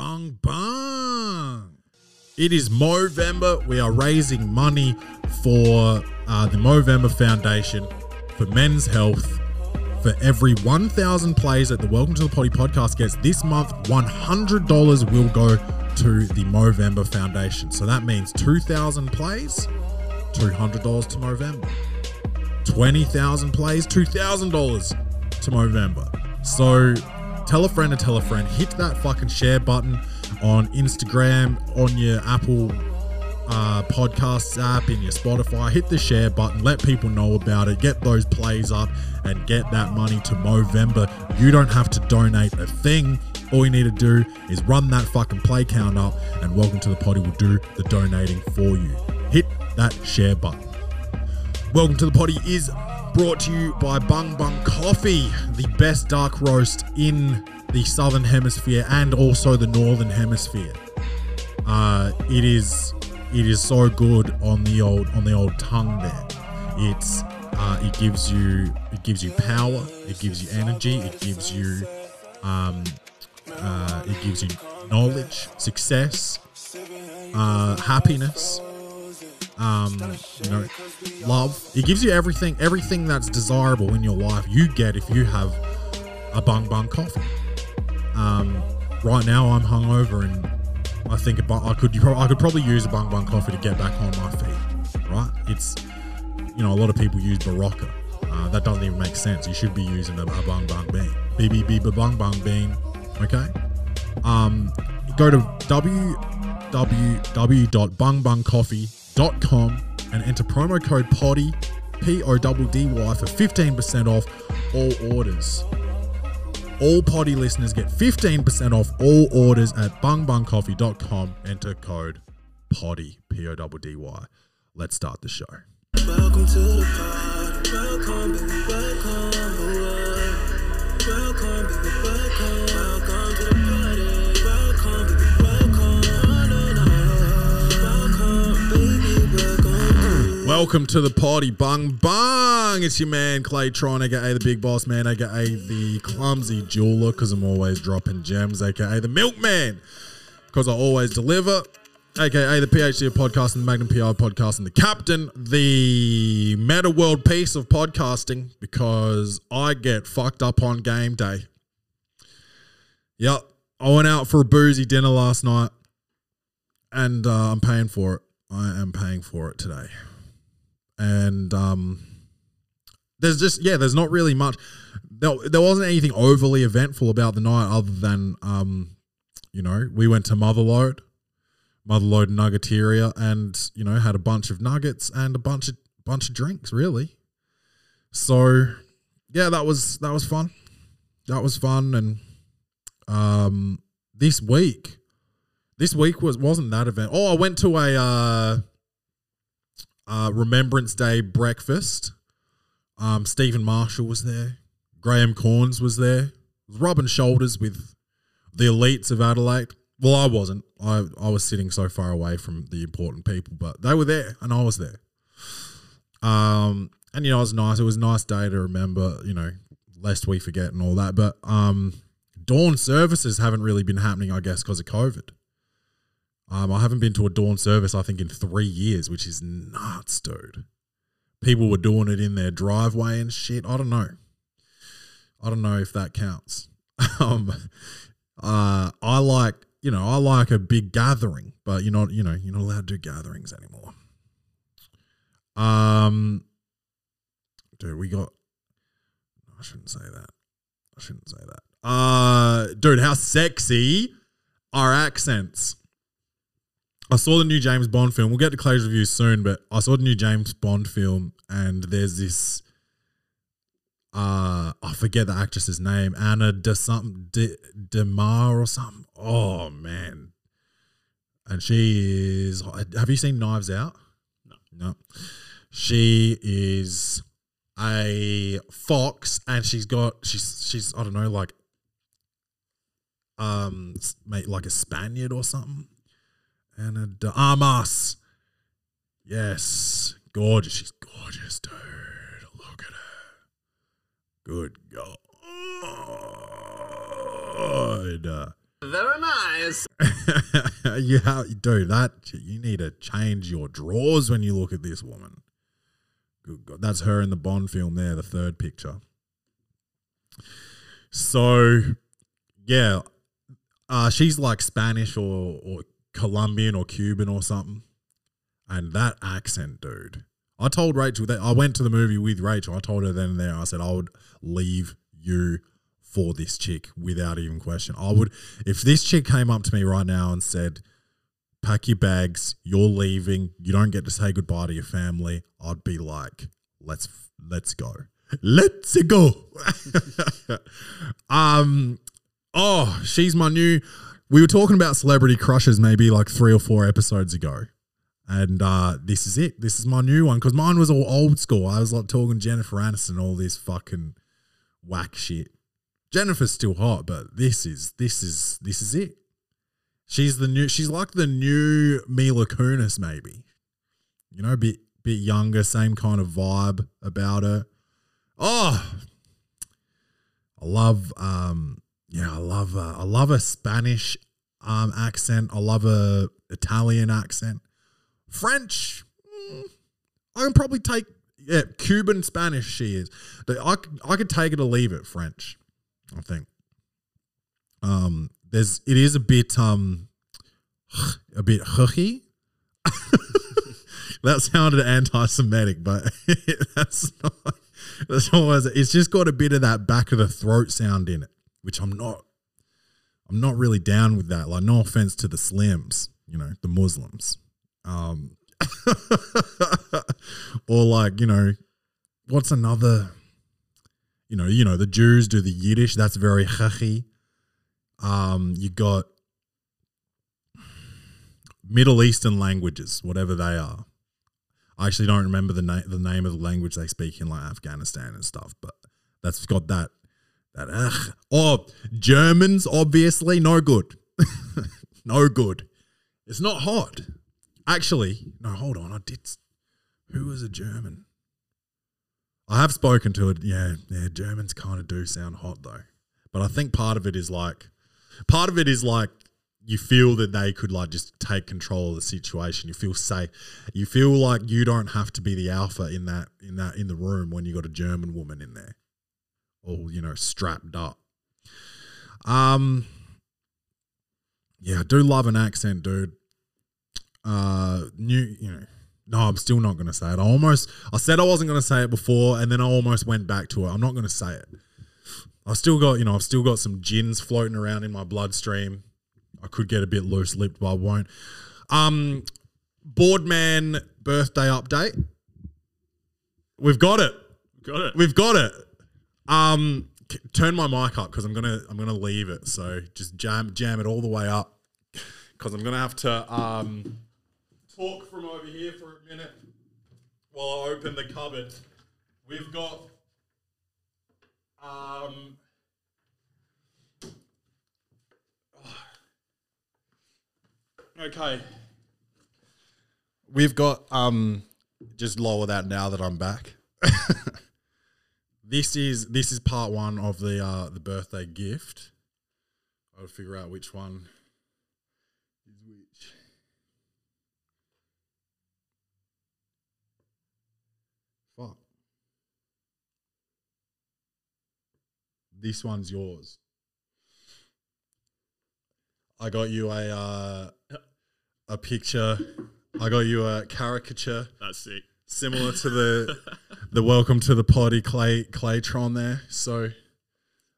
bung, bung. It is Movember. We are raising money for uh, the Movember Foundation for men's health. For every 1,000 plays that the Welcome to the Potty podcast gets this month, $100 will go to the Movember Foundation. So that means 2,000 plays, $200 to Movember. 20,000 plays, $2,000 to Movember. So tell a friend to tell a friend. Hit that fucking share button on Instagram, on your Apple uh, podcasts app, in your Spotify. Hit the share button. Let people know about it. Get those plays up and get that money to Movember. You don't have to donate a thing. All you need to do is run that fucking play count up, and Welcome to the Potty will do the donating for you. Hit that share button. Welcome to the Potty is brought to you by Bung Bung Coffee, the best dark roast in the southern hemisphere and also the northern hemisphere. Uh, it is it is so good on the old on the old tongue there. It's uh, it gives you it gives you power, it gives you energy, it gives you um, uh, it gives you knowledge, success, uh, happiness um, you know, love. It gives you everything, everything that's desirable in your life. You get if you have a bung bung coffee. Um, right now I'm hungover and I think I could I could probably use a bung bung coffee to get back on my feet. Right? It's you know a lot of people use Berocca. Uh, that doesn't even make sense. You should be using a, a bung bung bean. BBB bung bung bean. Okay. Um, go to www.bungbungcoffee.com and enter promo code PODDY, P O D D Y, for 15% off all orders. All potty listeners get 15% off all orders at bungbungcoffee.com. Enter code PODDY, P O D D Y. Let's start the show. Welcome to the. Welcome, baby, welcome. To the party, bung bung. It's your man Clay Tron, aka the Big Boss Man, aka the Clumsy Jeweler, because I'm always dropping gems, aka the Milkman, because I always deliver, aka the PhD of podcasting, the Magnum PI of podcasting, the Captain, the Metta World Peace of podcasting, because I get fucked up on game day. Yep, I went out for a boozy dinner last night, and uh, I'm paying for it. I am paying for it today and um, there's just yeah, there's not really much. There, there wasn't anything overly eventful about the night other than um, you know, we went to Motherload, Motherload Nuggeteria, and you know had a bunch of nuggets and a bunch of bunch of drinks. Really, so yeah, that was that was fun. That was fun, and um, this week, this week was wasn't that event. Oh, I went to a. Uh, uh, Remembrance Day breakfast. Um, Steven Marshall was there. Graham Cornes was there. Rubbing shoulders with the elites of Adelaide. Well, I wasn't. I, I was sitting so far away from the important people, but they were there and I was there. Um, and you know, it was nice. It was a nice day to remember, you know, lest we forget and all that. But um, dawn services haven't really been happening, I guess, because of COVID. Um, I haven't been to a dawn service, I think, in three years, which is nuts, dude. People were doing it in their driveway and shit. I don't know. I don't know if that counts. um, uh, I like, you know, I like a big gathering, but you're not, you know, you're not allowed to do gatherings anymore. Um, dude, we got. I shouldn't say that. I shouldn't say that. Uh, dude, how sexy are accents? I saw the new James Bond film. We'll get to Clay's review soon, but I saw the new James Bond film, and there's this. Uh, I forget the actress's name, Anna de something de, Demar or something. Oh man, and she is. Have you seen Knives Out? No. no. She is a fox, and she's got she's she's I don't know like um mate like a Spaniard or something. Ana de Armas. Yes. Gorgeous. She's gorgeous, dude. Look at her. Good God. Very nice. you have, dude, that you need to change your drawers when you look at this woman. Good God, that's her in the Bond film there, the third picture. So, yeah, uh, she's like Spanish or or Colombian or Cuban or something, and that accent, dude. I told Rachel that I went to the movie with Rachel. I told her then and there. I said I would leave you for this chick without even question. I would if this chick came up to me right now and said, "Pack your bags, you're leaving. You don't get to say goodbye to your family." I'd be like, "Let's let's go, let's go." um, oh, she's my new. We were talking about celebrity crushes maybe like three or four episodes ago. And uh, this is it. This is my new one because mine was all old school. I was like talking Jennifer Aniston, all this fucking whack shit. Jennifer's still hot, but this is this is this is it. She's the new. She's like the new Mila Kunis, maybe. You know, bit bit younger, same kind of vibe about her. Oh, I love. Um, yeah, I love. Uh, I love a Spanish um accent. I love a Italian accent. French, mm, I can probably take. Yeah, Cuban Spanish. She is. I I could take it or leave it. French, I think. Um, there's it is a bit um, a bit hooky. that sounded anti-Semitic, but that's not. That's not what. It's just got a bit of that back of the throat sound in it, which I'm not. I'm not really down with that. Like, no offense to the Slims, you know, the Muslims, um, or like you know, what's another? You know, you know, the Jews do the Yiddish. That's very hachi. Um, you got Middle Eastern languages, whatever they are. I actually don't remember the name the name of the language they speak in like Afghanistan and stuff, but that's got that that ugh. Oh, Germans obviously no good. no good. It's not hot. Actually, no, hold on. I did who was a German? I have spoken to it. Yeah, yeah, Germans kind of do sound hot though. But I think part of it is like part of it is like you feel that they could like just take control of the situation. You feel safe. You feel like you don't have to be the alpha in that in that in the room when you got a German woman in there, all you know strapped up. Um, yeah, I do love an accent, dude. Uh, new, you know. No, I'm still not going to say it. I almost, I said I wasn't going to say it before, and then I almost went back to it. I'm not going to say it. I still got, you know, I've still got some gins floating around in my bloodstream. I could get a bit loose lipped, but I won't. Um, Boardman birthday update. We've got it. Got it. We've got it. Um, turn my mic up because I'm gonna I'm gonna leave it. So just jam jam it all the way up because I'm gonna have to um talk from over here for a minute while I open the cupboard. We've got um. Okay. We've got um just lower that now that I'm back. this is this is part one of the uh the birthday gift. I'll figure out which one is which. Fuck. This one's yours. I got you a uh, a picture. I got you a caricature That's sick. similar to the the welcome to the potty clay claytron there. So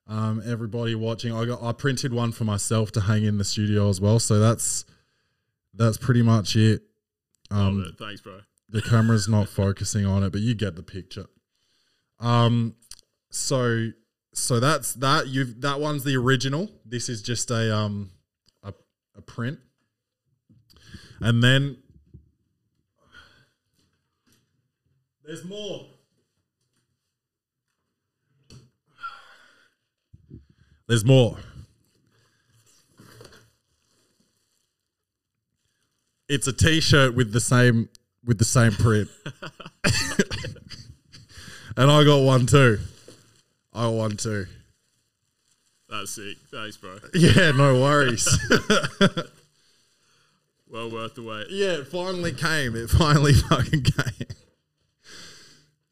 um, everybody watching, I got I printed one for myself to hang in the studio as well. So that's that's pretty much it. Um, it. Thanks, bro. the camera's not focusing on it, but you get the picture. Um, so so that's that. You that one's the original. This is just a um a a print, and then there's more. There's more. It's a T-shirt with the same with the same print, and I got one too. I got one too. That's sick. Thanks, bro. Yeah, no worries. Well worth the wait. yeah, it finally came. It finally fucking came.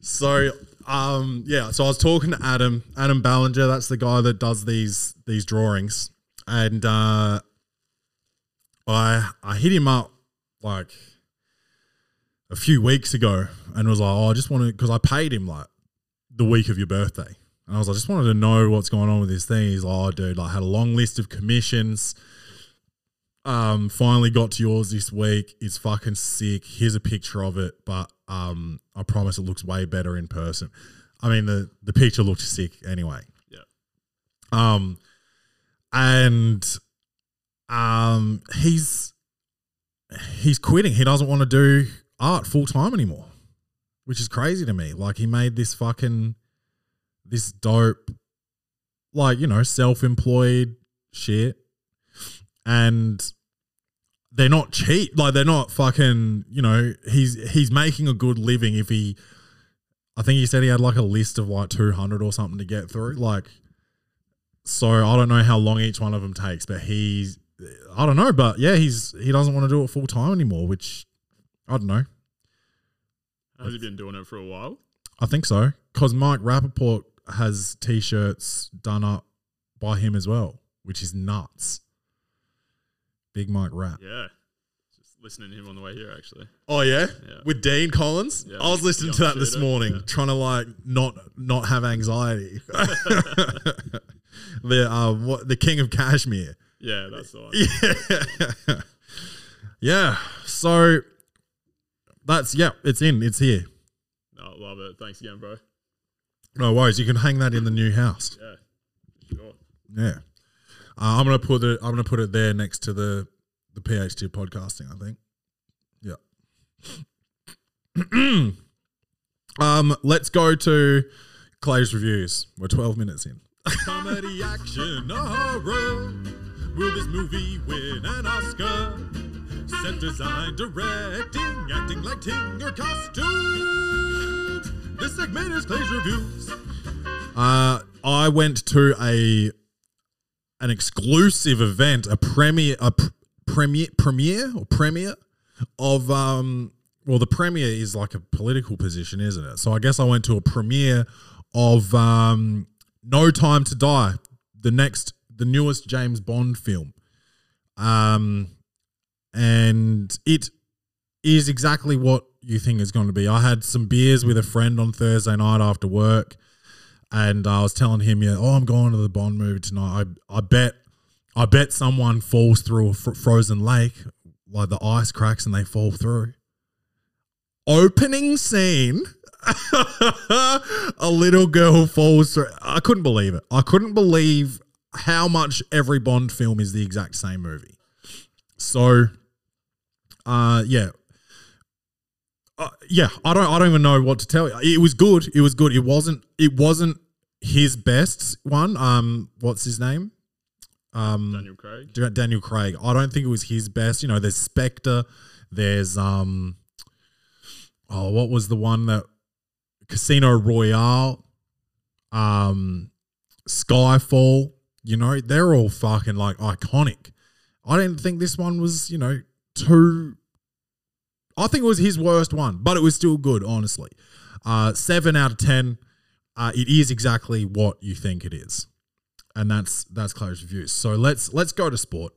So, um, yeah, so I was talking to Adam, Adam Ballinger. That's the guy that does these these drawings, and uh, I I hit him up like a few weeks ago, and was like, oh, I just want to because I paid him like the week of your birthday, and I was like, I just wanted to know what's going on with this thing. He's like, oh, dude, like, I had a long list of commissions. Um, finally got to yours this week. It's fucking sick. Here's a picture of it, but um, I promise it looks way better in person. I mean, the the picture looks sick anyway. Yeah. Um, and um, he's he's quitting. He doesn't want to do art full time anymore, which is crazy to me. Like he made this fucking this dope, like you know, self employed shit, and they're not cheap. Like they're not fucking. You know, he's he's making a good living if he. I think he said he had like a list of like two hundred or something to get through. Like, so I don't know how long each one of them takes, but he's. I don't know, but yeah, he's he doesn't want to do it full time anymore, which I don't know. Has he been doing it for a while? I think so. Because Mike Rapaport has t shirts done up by him as well, which is nuts. Big Mike Rap. Yeah. Just listening to him on the way here, actually. Oh yeah? Yeah. With Dean Collins? Yeah, I was listening young to that this shooter. morning, Yeah. trying to like not not have anxiety. the uh what the King of Kashmir. Yeah, that's the one. Yeah. yeah. So that's yeah, it's in, it's here. No, love it. Thanks again, bro. No worries. You can hang that in the new house. Yeah. Sure. Yeah. Uh, I'm gonna put it. I'm gonna put it there next to the the PhD podcasting. I think. Yeah. um. Let's go to Clay's reviews. We're 12 minutes in. Comedy action horror. Will this movie win an Oscar? Set design, directing, acting like Tinger costumes. This segment is Clay's reviews. Uh, I went to a an exclusive event, a premiere, a pr- premiere, premiere or premiere of um. Well, the premiere is like a political position, isn't it? So I guess I went to a premiere of um, No Time to Die, the next, the newest James Bond film. Um, and it is exactly what you think it's going to be. I had some beers with a friend on Thursday night after work, and I was telling him, "Yeah, oh, I'm going to the Bond movie tonight. I, I bet, I bet someone falls through a fr- frozen lake, like the ice cracks and they fall through." Opening scene. a little girl falls through. I couldn't believe it. I couldn't believe how much every Bond film is the exact same movie. So, uh, yeah, uh, yeah. I don't. I don't even know what to tell you. It was good. It was good. It wasn't. It wasn't his best one. Um, what's his name? Um, Daniel Craig. Da- Daniel Craig. I don't think it was his best. You know, there's Spectre. There's um. Oh, what was the one that Casino Royale? Um, Skyfall. You know, they're all fucking like iconic. I didn't think this one was, you know, too. I think it was his worst one, but it was still good, honestly. Uh, seven out of ten. Uh, it is exactly what you think it is, and that's that's Claire's reviews. So let's let's go to sport.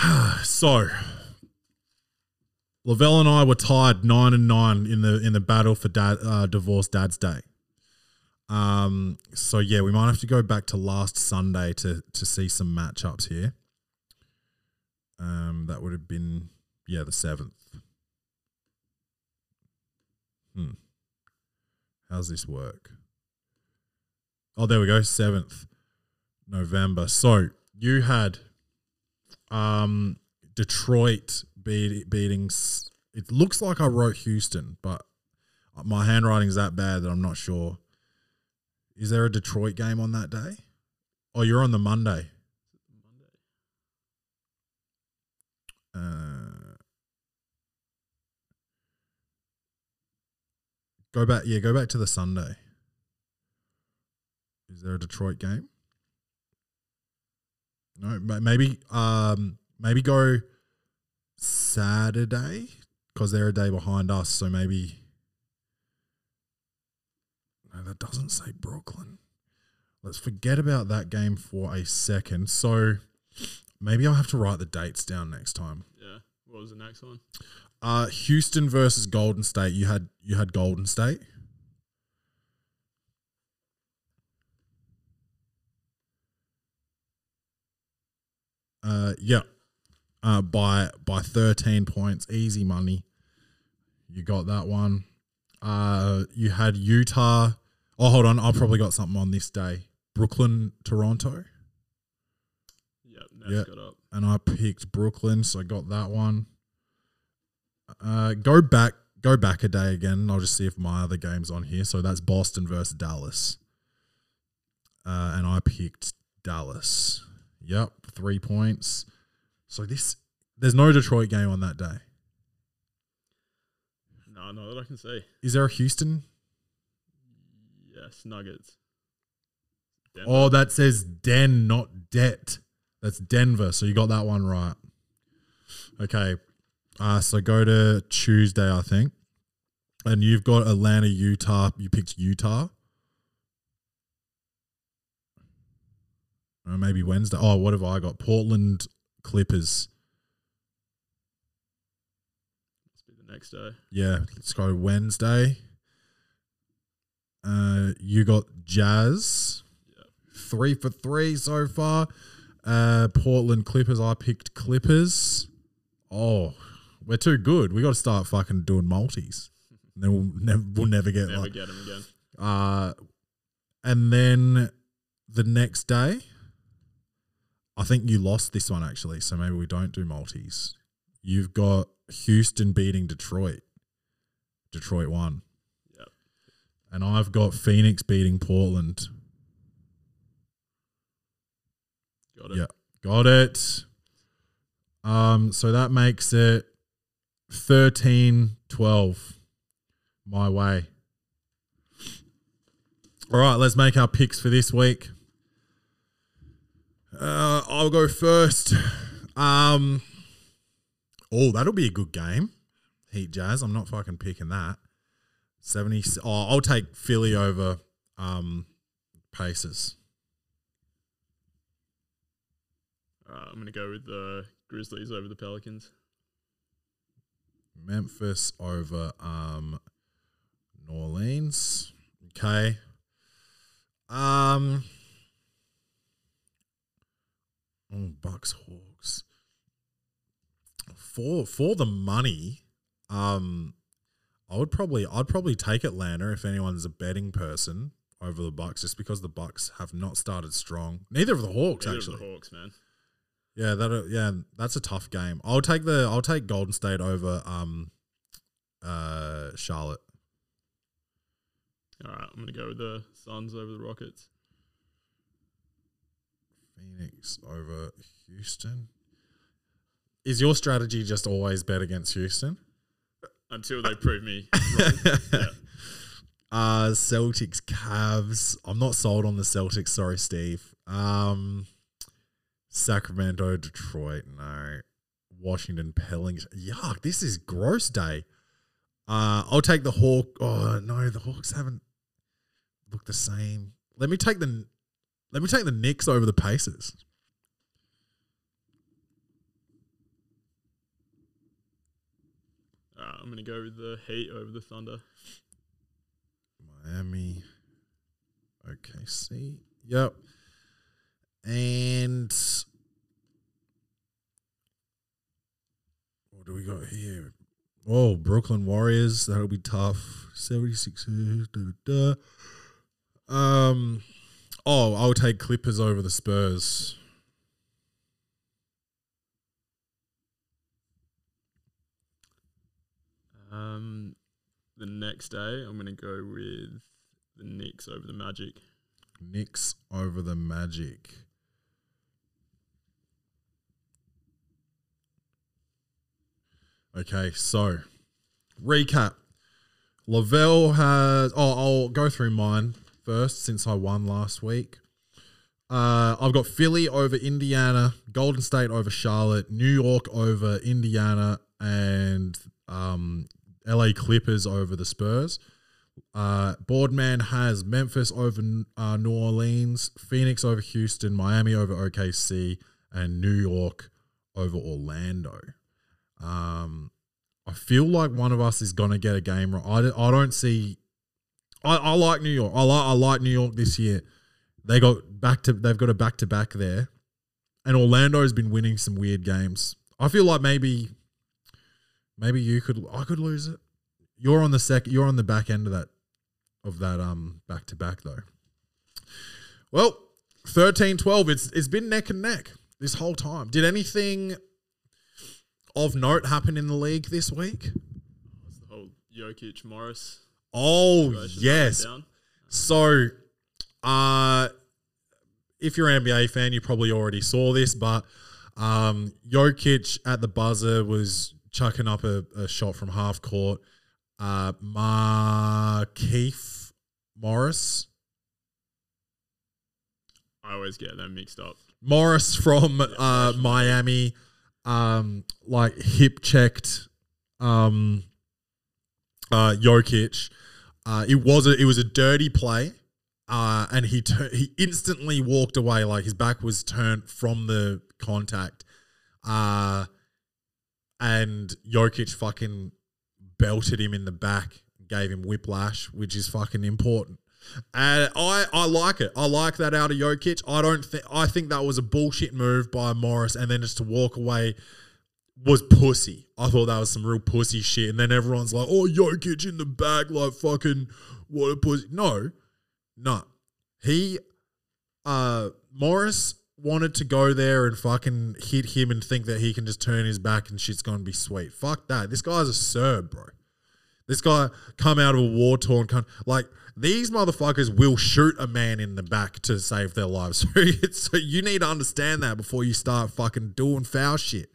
so Lavelle and I were tied nine and nine in the in the battle for dad uh, divorce dad's day. Um, so yeah, we might have to go back to last Sunday to to see some matchups here. Um, that would have been yeah the seventh. Hmm. How's this work? Oh, there we go. Seventh November. So you had um Detroit beat, beating. It looks like I wrote Houston, but my handwriting's that bad that I'm not sure. Is there a Detroit game on that day? Oh, you're on the Monday. Uh, Go back. Yeah, go back to the Sunday. Is there a Detroit game? No, ma- maybe um maybe go Saturday because they're a day behind us. So maybe no, that doesn't say Brooklyn. Let's forget about that game for a second. So maybe I'll have to write the dates down next time. Yeah. What was the next one? Uh, Houston versus Golden State. You had you had Golden State. Uh, yeah. Uh, by by thirteen points, easy money. You got that one. Uh, you had Utah. Oh, hold on. I probably got something on this day. Brooklyn, Toronto, Yep. Nets Yeah. got up. And I picked Brooklyn, so I got that one. Uh, go back, go back a day again. I'll just see if my other game's on here. So that's Boston versus Dallas, uh, and I picked Dallas. Yep, three points. So this, there's no Detroit game on that day. No, not that I can see. Is there a Houston? Yes. Nuggets. Denver. Oh, that says Den, not Det. That's Denver. So you got that one right. Okay. Uh, so go to Tuesday, I think. And you've got Atlanta, Utah. You picked Utah. Or maybe Wednesday. Oh, what have I got? Portland Clippers. Must be the next day. Yeah, let's go Wednesday. Uh, you got Jazz. Yep. Three for three so far. Uh, Portland Clippers. I picked Clippers. Oh, we're too good. We got to start fucking doing multis. And then we'll never we'll never get Never like get them again. uh, and then the next day, I think you lost this one actually. So maybe we don't do multis. You've got Houston beating Detroit. Detroit won. Yep. And I've got Phoenix beating Portland. Got it. Yeah. Got it. Um, so that makes it 13 12 my way. All right, let's make our picks for this week. Uh, I'll go first. Um, oh, that'll be a good game. Heat Jazz. I'm not fucking picking that. 70. Oh, I'll take Philly over um, Pacers. Right, I'm gonna go with the Grizzlies over the Pelicans. Memphis over um New Orleans. Okay. Um oh, Bucks Hawks. For for the money, um I would probably I'd probably take Atlanta if anyone's a betting person over the Bucks just because the Bucks have not started strong. Neither of the Hawks Neither of actually. the Hawks, man. Yeah, that yeah, that's a tough game. I'll take the I'll take Golden State over um uh Charlotte. All right, I'm gonna go with the Suns over the Rockets. Phoenix over Houston. Is your strategy just always bet against Houston? Until they prove me wrong. Yeah. Uh Celtics Cavs. I'm not sold on the Celtics, sorry Steve. Um Sacramento Detroit, no. Washington Pellings. Yuck, this is gross day. Uh I'll take the Hawk. Oh no, the Hawks haven't looked the same. Let me take the let me take the Knicks over the Pacers. All right, I'm gonna go with the Heat over the Thunder. Miami. OKC. Yep. And what do we got here? Oh, Brooklyn Warriors. That'll be tough. 76ers. Da, da, da. Um, oh, I'll take Clippers over the Spurs. Um, the next day, I'm gonna go with the Knicks over the Magic. Knicks over the Magic. Okay, so recap. Lavelle has. Oh, I'll go through mine first since I won last week. Uh, I've got Philly over Indiana, Golden State over Charlotte, New York over Indiana, and um, LA Clippers over the Spurs. Uh, Boardman has Memphis over uh, New Orleans, Phoenix over Houston, Miami over OKC, and New York over Orlando. Um, I feel like one of us is gonna get a game right. I, I don't see. I, I like New York. I like I like New York this year. They got back to they've got a back to back there, and Orlando has been winning some weird games. I feel like maybe, maybe you could I could lose it. You're on the second. You're on the back end of that of that um back to back though. Well, 13-12, It's it's been neck and neck this whole time. Did anything of note happen in the league this week? It's the whole Jokic Morris. Oh yes. So, uh, if you're an NBA fan, you probably already saw this, but um, Jokic at the buzzer was chucking up a, a shot from half court. Uh, Markieff Morris, I always get them mixed up. Morris from uh, Miami, um, like hip checked, um, uh, Jokic. Uh, it was a it was a dirty play, uh, and he tur- he instantly walked away like his back was turned from the contact, uh, and Jokic fucking belted him in the back, gave him whiplash, which is fucking important. And I, I like it. I like that out of Jokic. I don't think I think that was a bullshit move by Morris, and then just to walk away was pussy. I thought that was some real pussy shit. And then everyone's like, "Oh, Jokic in the back, like fucking what a pussy." No, no. He, uh, Morris wanted to go there and fucking hit him and think that he can just turn his back and shit's gonna be sweet. Fuck that. This guy's a Serb, bro. This guy come out of a war torn country. Like these motherfuckers will shoot a man in the back to save their lives. So, you need to understand that before you start fucking doing foul shit.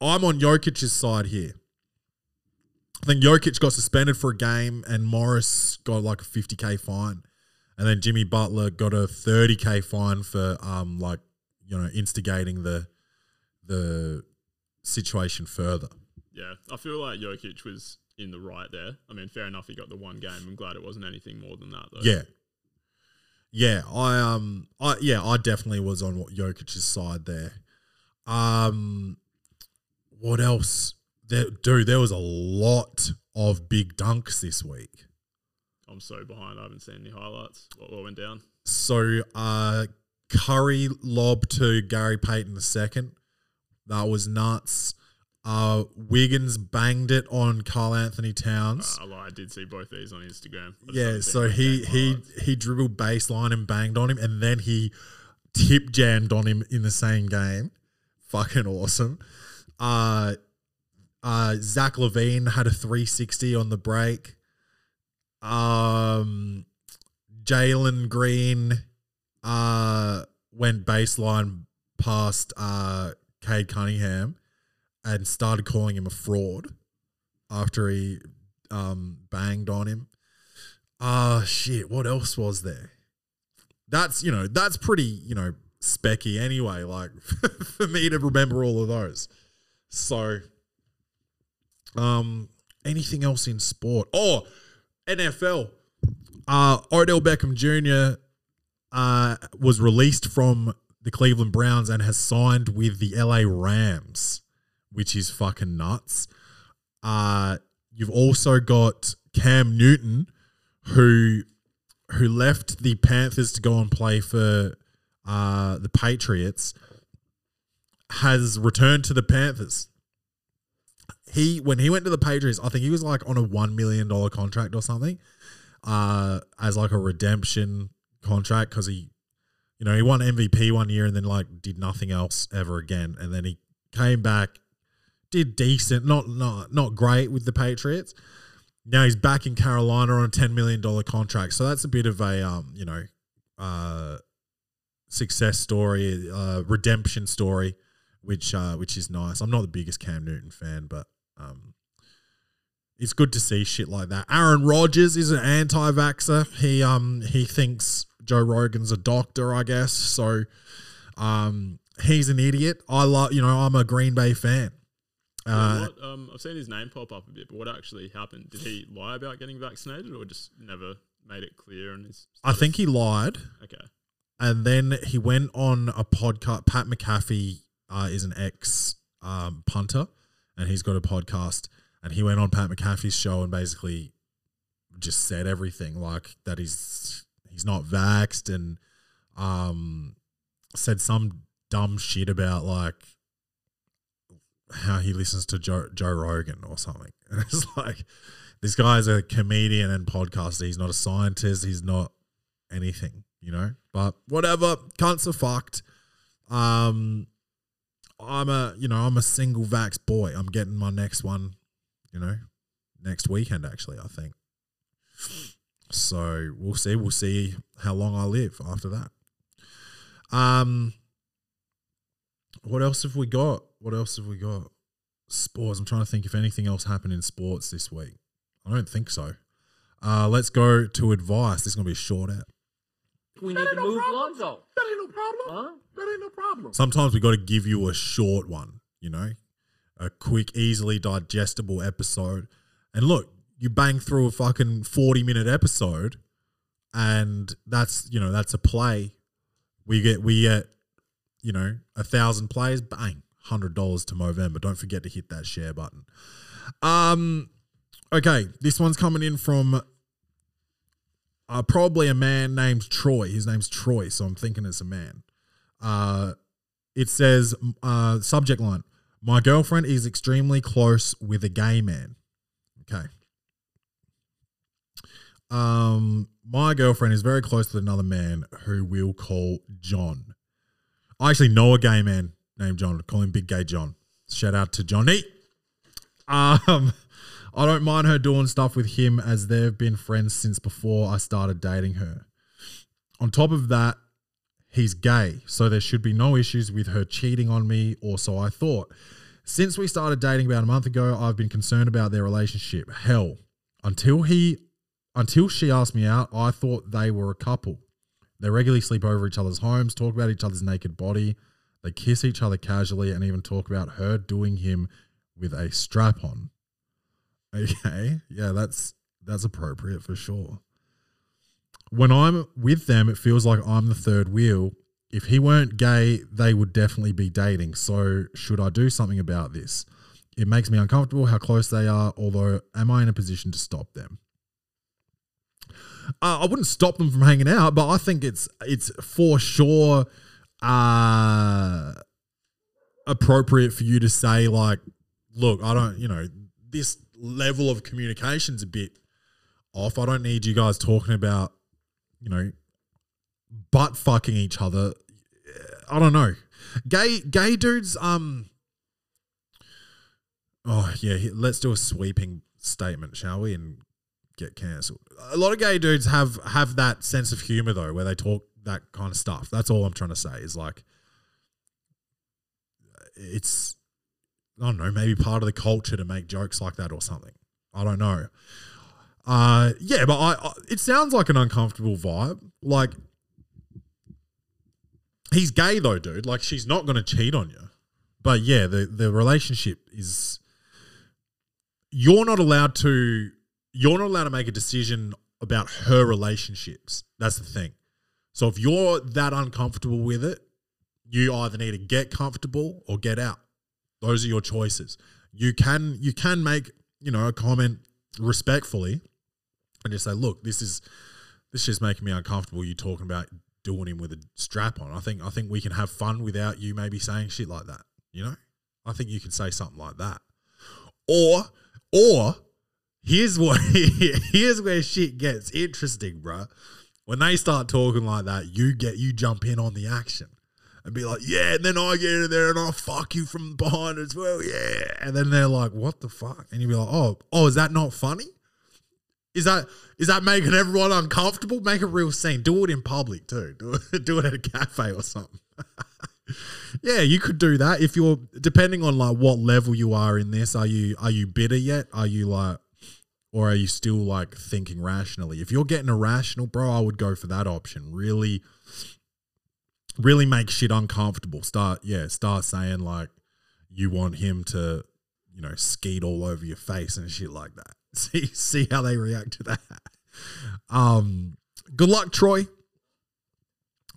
I'm on Jokic's side here. I think Jokic got suspended for a game and Morris got like a 50k fine. And then Jimmy Butler got a 30k fine for um like you know instigating the the situation further. Yeah, I feel like Jokic was in the right there. I mean, fair enough, he got the one game. I'm glad it wasn't anything more than that, though. Yeah. Yeah, I um I yeah, I definitely was on what Jokic's side there. Um what else? There, dude, there was a lot of big dunks this week. I'm so behind. I haven't seen any highlights. What, what went down? So uh Curry lob to Gary Payton the second. That was nuts. Uh Wiggins banged it on Karl-Anthony Towns. Uh, I. I did see both these on Instagram. Yeah, so he he he dribbled baseline and banged on him, and then he tip jammed on him in the same game. Fucking awesome. Uh, uh, Zach LaVine had a 360 on the break. Um, Jalen Green uh went baseline past uh Cade Cunningham and started calling him a fraud after he um banged on him. Ah shit, what else was there? That's you know, that's pretty, you know, specky anyway, like for me to remember all of those. So um anything else in sport? Oh, NFL. Uh Odell Beckham Jr. uh was released from the Cleveland Browns and has signed with the LA Rams, which is fucking nuts. Uh you've also got Cam Newton who who left the Panthers to go and play for uh the Patriots has returned to the Panthers. He when he went to the Patriots, I think he was like on a one million dollar contract or something, uh, as like a redemption contract because he, you know, he won MVP one year and then like did nothing else ever again, and then he came back, did decent, not not not great with the Patriots. Now he's back in Carolina on a ten million dollar contract, so that's a bit of a um, you know, uh, success story, uh, redemption story, which uh, which is nice. I'm not the biggest Cam Newton fan, but um, it's good to see shit like that. Aaron Rodgers is an anti-vaxer. He um he thinks Joe Rogan's a doctor, I guess. So um he's an idiot. I love you know, I'm a Green Bay fan. Uh, what, um, I've seen his name pop up a bit, but what actually happened? Did he lie about getting vaccinated, or just never made it clear? In his I think he lied. okay. and then he went on a podcast. Pat McAfee uh, is an ex um, punter, and he's got a podcast. And he went on Pat McAfee's show and basically just said everything like that. He's he's not vaxxed and um, said some dumb shit about like how he listens to Joe, Joe Rogan or something. And it's like this guy's a comedian and podcaster. He's not a scientist. He's not anything, you know. But whatever, cunts are fucked. Um, I'm a you know I'm a single vax boy. I'm getting my next one, you know, next weekend actually. I think. So we'll see. We'll see how long I live after that. Um, what else have we got? What else have we got? Sports. I'm trying to think if anything else happened in sports this week. I don't think so. Uh, let's go to advice. This is gonna be a short out. We need to move Lonzo. That ain't no problem. Huh? That ain't no problem. Sometimes we got to give you a short one, you know, a quick, easily digestible episode. And look, you bang through a fucking 40 minute episode, and that's, you know, that's a play. We get, we get, you know, a thousand plays, bang, $100 to Movember. Don't forget to hit that share button. Um, okay, this one's coming in from uh, probably a man named Troy. His name's Troy, so I'm thinking it's a man. Uh, it says, uh, subject line, my girlfriend is extremely close with a gay man. Okay. Um, my girlfriend is very close with another man who we'll call John. I actually know a gay man named John. Call him Big Gay John. Shout out to Johnny. Um, I don't mind her doing stuff with him as they've been friends since before I started dating her. On top of that, he's gay, so there should be no issues with her cheating on me, or so I thought. Since we started dating about a month ago, I've been concerned about their relationship. Hell, until he until she asked me out, I thought they were a couple. They regularly sleep over each other's homes, talk about each other's naked body, they kiss each other casually, and even talk about her doing him with a strap on. Okay, yeah, that's that's appropriate for sure. When I'm with them, it feels like I'm the third wheel. If he weren't gay, they would definitely be dating. So, should I do something about this? It makes me uncomfortable how close they are, although am I in a position to stop them? Uh, I wouldn't stop them from hanging out, but I think it's it's for sure uh, appropriate for you to say like, look, I don't, you know, this level of communication's a bit off. I don't need you guys talking about, you know, butt fucking each other. I don't know. Gay gay dudes. Um. Oh yeah, let's do a sweeping statement, shall we? And get cancelled. A lot of gay dudes have have that sense of humor though, where they talk that kind of stuff. That's all I'm trying to say. Is like, it's I don't know, maybe part of the culture to make jokes like that or something. I don't know. Uh, yeah, but I, I it sounds like an uncomfortable vibe. Like he's gay though, dude. Like she's not going to cheat on you. But yeah, the the relationship is you're not allowed to you're not allowed to make a decision about her relationships. That's the thing. So if you're that uncomfortable with it, you either need to get comfortable or get out. Those are your choices. You can you can make, you know, a comment respectfully and just say, look, this is this is making me uncomfortable. You talking about doing him with a strap on. I think I think we can have fun without you maybe saying shit like that. You know? I think you can say something like that. Or or here's what here's where shit gets interesting, bruh. When they start talking like that, you get you jump in on the action and be like, yeah, and then I get in there and I fuck you from behind as well, yeah. And then they're like, what the fuck? And you be like, oh, oh, is that not funny? Is that is that making everyone uncomfortable? Make a real scene. Do it in public too. Do it, do it at a cafe or something. yeah, you could do that if you're depending on like what level you are in this. Are you are you bitter yet? Are you like or are you still like thinking rationally? If you're getting irrational, bro, I would go for that option. Really, really make shit uncomfortable. Start, yeah, start saying like you want him to, you know, skeet all over your face and shit like that. See, see how they react to that. Um, good luck, Troy.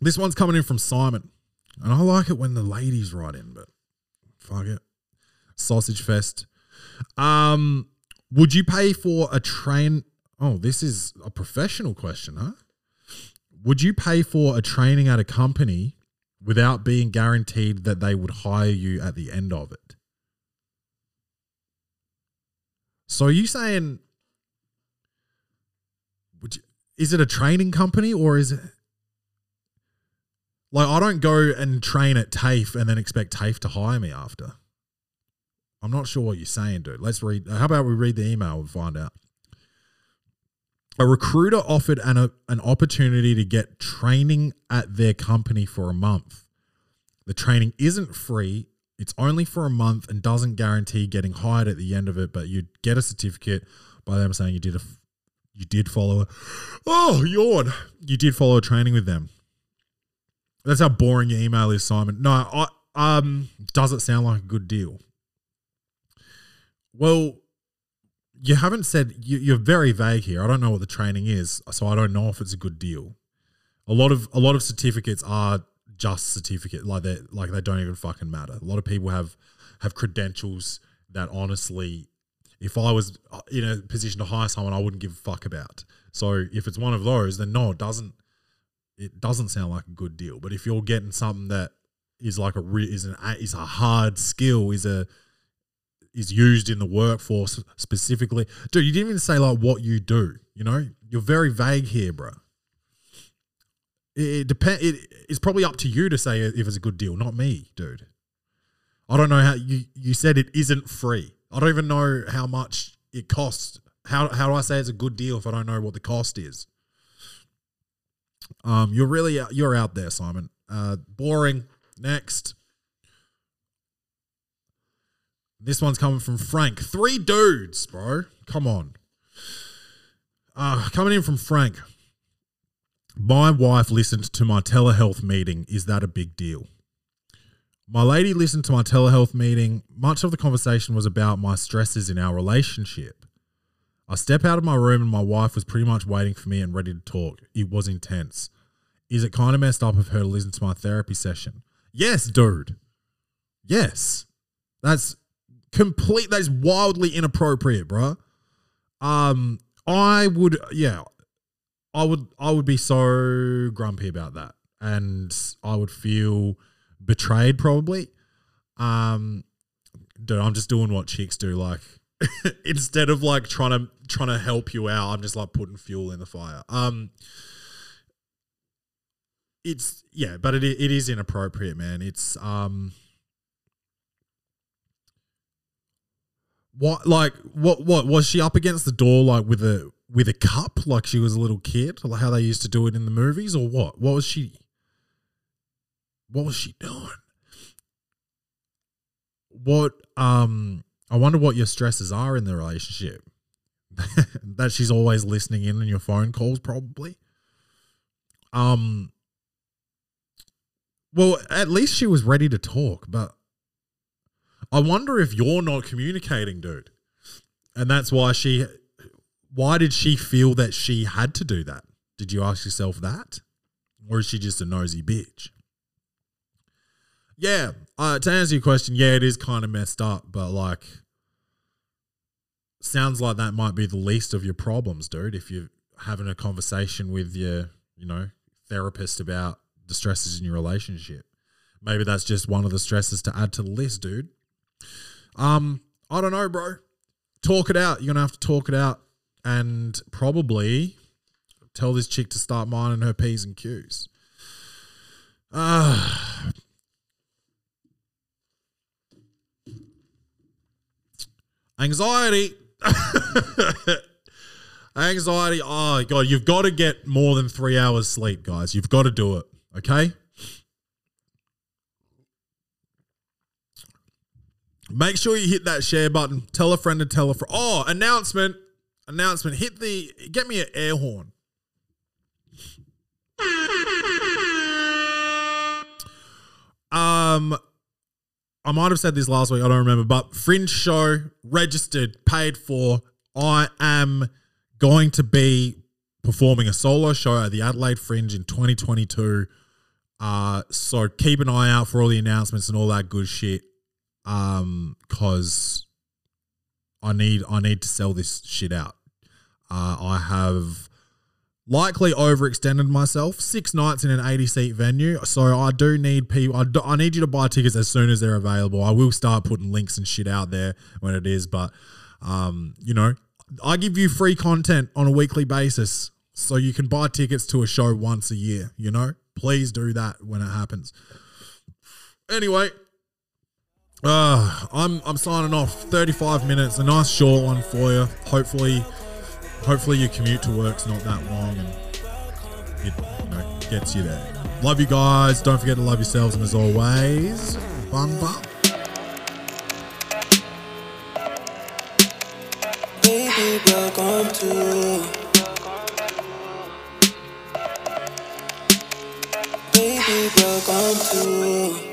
This one's coming in from Simon, and I like it when the ladies write in, but fuck it. Sausage Fest. Um, would you pay for a train? Oh, this is a professional question, huh? Would you pay for a training at a company without being guaranteed that they would hire you at the end of it? So are you saying would you, is it a training company or is it like I don't go and train at TAFE and then expect TAFE to hire me after? I'm not sure what you're saying, dude. Let's read. How about we read the email and find out? A recruiter offered an, an opportunity to get training at their company for a month. The training isn't free, it's only for a month and doesn't guarantee getting hired at the end of it, but you'd get a certificate by them saying you did a you did follow a oh yawn you did follow a training with them. That's how boring your email is, Simon. No, I um does it sound like a good deal? Well, you haven't said you, you're very vague here. I don't know what the training is, so I don't know if it's a good deal. A lot of a lot of certificates are just certificate, like they like they don't even fucking matter. A lot of people have have credentials that honestly, if I was uh, in a position to hire someone, I wouldn't give a fuck about. So if it's one of those, then no, it doesn't. It doesn't sound like a good deal. But if you're getting something that is like a is an is a hard skill, is a is used in the workforce specifically. Dude, you didn't even say like what you do. You know, you're very vague here, bro. It, it depend. It, it's probably up to you to say if it's a good deal, not me, dude. I don't know how you you said it isn't free. I don't even know how much it costs. How how do I say it's a good deal if I don't know what the cost is? Um, you're really you're out there, Simon. Uh, boring. Next. This one's coming from Frank. Three dudes, bro. Come on. Uh, coming in from Frank. My wife listened to my telehealth meeting. Is that a big deal? My lady listened to my telehealth meeting. Much of the conversation was about my stresses in our relationship. I step out of my room and my wife was pretty much waiting for me and ready to talk. It was intense. Is it kind of messed up of her to listen to my therapy session? Yes, dude. Yes. That's complete that's wildly inappropriate, bro. Um I would yeah. I would I would be so grumpy about that. And I would feel betrayed probably. Um dude, I'm just doing what chicks do like instead of like trying to trying to help you out, I'm just like putting fuel in the fire. Um it's yeah, but it it is inappropriate, man. It's um what like what what was she up against the door like with a with a cup like she was a little kid like how they used to do it in the movies or what? What was she what was she doing? What um i wonder what your stresses are in the relationship. That she's always listening in on your phone calls probably. Um well at least she was ready to talk but I wonder if you're not communicating, dude. And that's why she why did she feel that she had to do that? Did you ask yourself that? Or is she just a nosy bitch? Yeah, uh, to answer your question, yeah, it is kind of messed up, but like, sounds like that might be the least of your problems, dude. If you're having a conversation with your, you know, therapist about the stresses in your relationship, maybe that's just one of the stresses to add to the list, dude. Um, I don't know, bro. Talk it out. You're gonna have to talk it out, and probably tell this chick to start minding her p's and q's. Uh, anxiety. anxiety. Oh god, you've got to get more than three hours sleep, guys. You've got to do it. Okay. Make sure you hit that share button. Tell a friend to tell a friend. Oh, announcement. announcement. Hit the get me an air horn. Um, I might have said this last week. I don't remember, but Fringe show registered, paid for. I am going to be performing a solo show at the Adelaide Fringe in 2022. Uh, so keep an eye out for all the announcements and all that good shit. Um, cause I need I need to sell this shit out. Uh, I have likely overextended myself. Six nights in an 80 seat venue. So I do need people. I, do, I need you to buy tickets as soon as they're available. I will start putting links and shit out there when it is. But, um, you know, I give you free content on a weekly basis. So you can buy tickets to a show once a year, you know? Please do that when it happens. Anyway, uh, I'm I'm signing off. 35 minutes, a nice short one for you. Hopefully, hopefully your commute to work's not that long and it you know gets you there. Love you guys. Don't forget to love yourselves and as always, bun bun. Baby, welcome to. Baby, welcome to.